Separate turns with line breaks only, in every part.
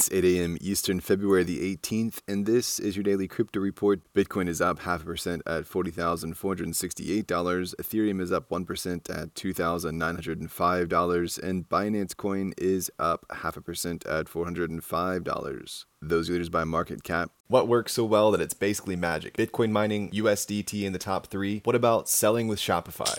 It's 8 a.m. Eastern, February the 18th, and this is your daily crypto report. Bitcoin is up half a percent at $40,468. Ethereum is up 1% at $2,905. And Binance Coin is up half a percent at $405. Those leaders by market cap. What works so well that it's basically magic? Bitcoin mining, USDT in the top three. What about selling with Shopify?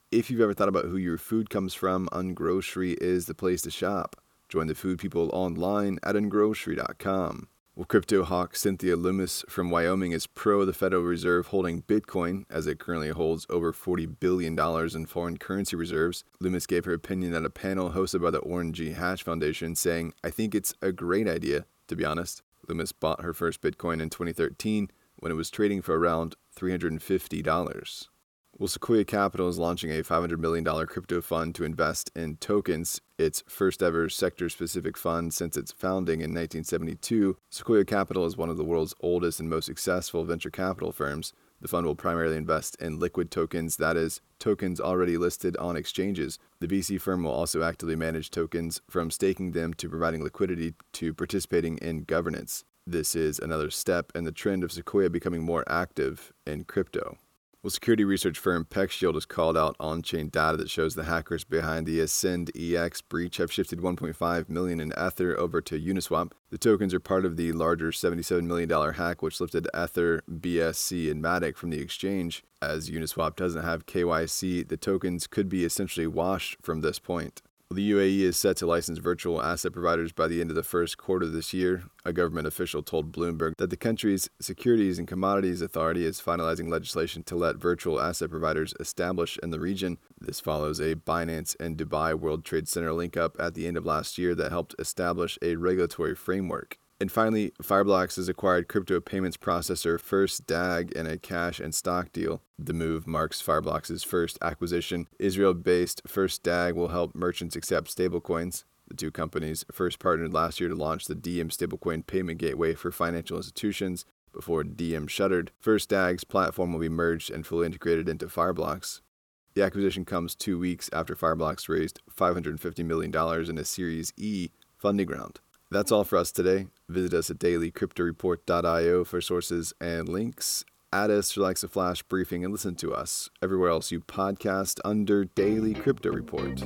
If you've ever thought about who your food comes from, Ungrocery is the place to shop. Join the food people online at ungrocery.com. Well, crypto hawk Cynthia Lummis from Wyoming is pro the Federal Reserve holding Bitcoin, as it currently holds over $40 billion in foreign currency reserves. Lummis gave her opinion at a panel hosted by the Orrin G. Hatch Foundation, saying, I think it's a great idea, to be honest. Lummis bought her first Bitcoin in 2013 when it was trading for around $350. Well, Sequoia Capital is launching a $500 million crypto fund to invest in tokens, its first ever sector specific fund since its founding in 1972. Sequoia Capital is one of the world's oldest and most successful venture capital firms. The fund will primarily invest in liquid tokens, that is, tokens already listed on exchanges. The VC firm will also actively manage tokens from staking them to providing liquidity to participating in governance. This is another step in the trend of Sequoia becoming more active in crypto. Well, security research firm PeckShield has called out on-chain data that shows the hackers behind the AscendEX breach have shifted 1.5 million in Ether over to Uniswap. The tokens are part of the larger $77 million hack which lifted Ether, BSC, and Matic from the exchange. As Uniswap doesn't have KYC, the tokens could be essentially washed from this point. The UAE is set to license virtual asset providers by the end of the first quarter this year. A government official told Bloomberg that the country's Securities and Commodities Authority is finalizing legislation to let virtual asset providers establish in the region. This follows a Binance and Dubai World Trade Center link up at the end of last year that helped establish a regulatory framework. And finally, Fireblocks has acquired crypto payments processor First DAG in a cash and stock deal. The move marks Fireblocks' first acquisition. Israel based First DAG will help merchants accept stablecoins. The two companies first partnered last year to launch the Diem stablecoin payment gateway for financial institutions. Before Diem shuttered, First DAG's platform will be merged and fully integrated into Fireblocks. The acquisition comes two weeks after Fireblocks raised $550 million in a Series E funding round. That's all for us today. Visit us at dailycryptoreport.io for sources and links. Add us Alexa flash briefing and listen to us everywhere else you podcast under Daily Crypto Report.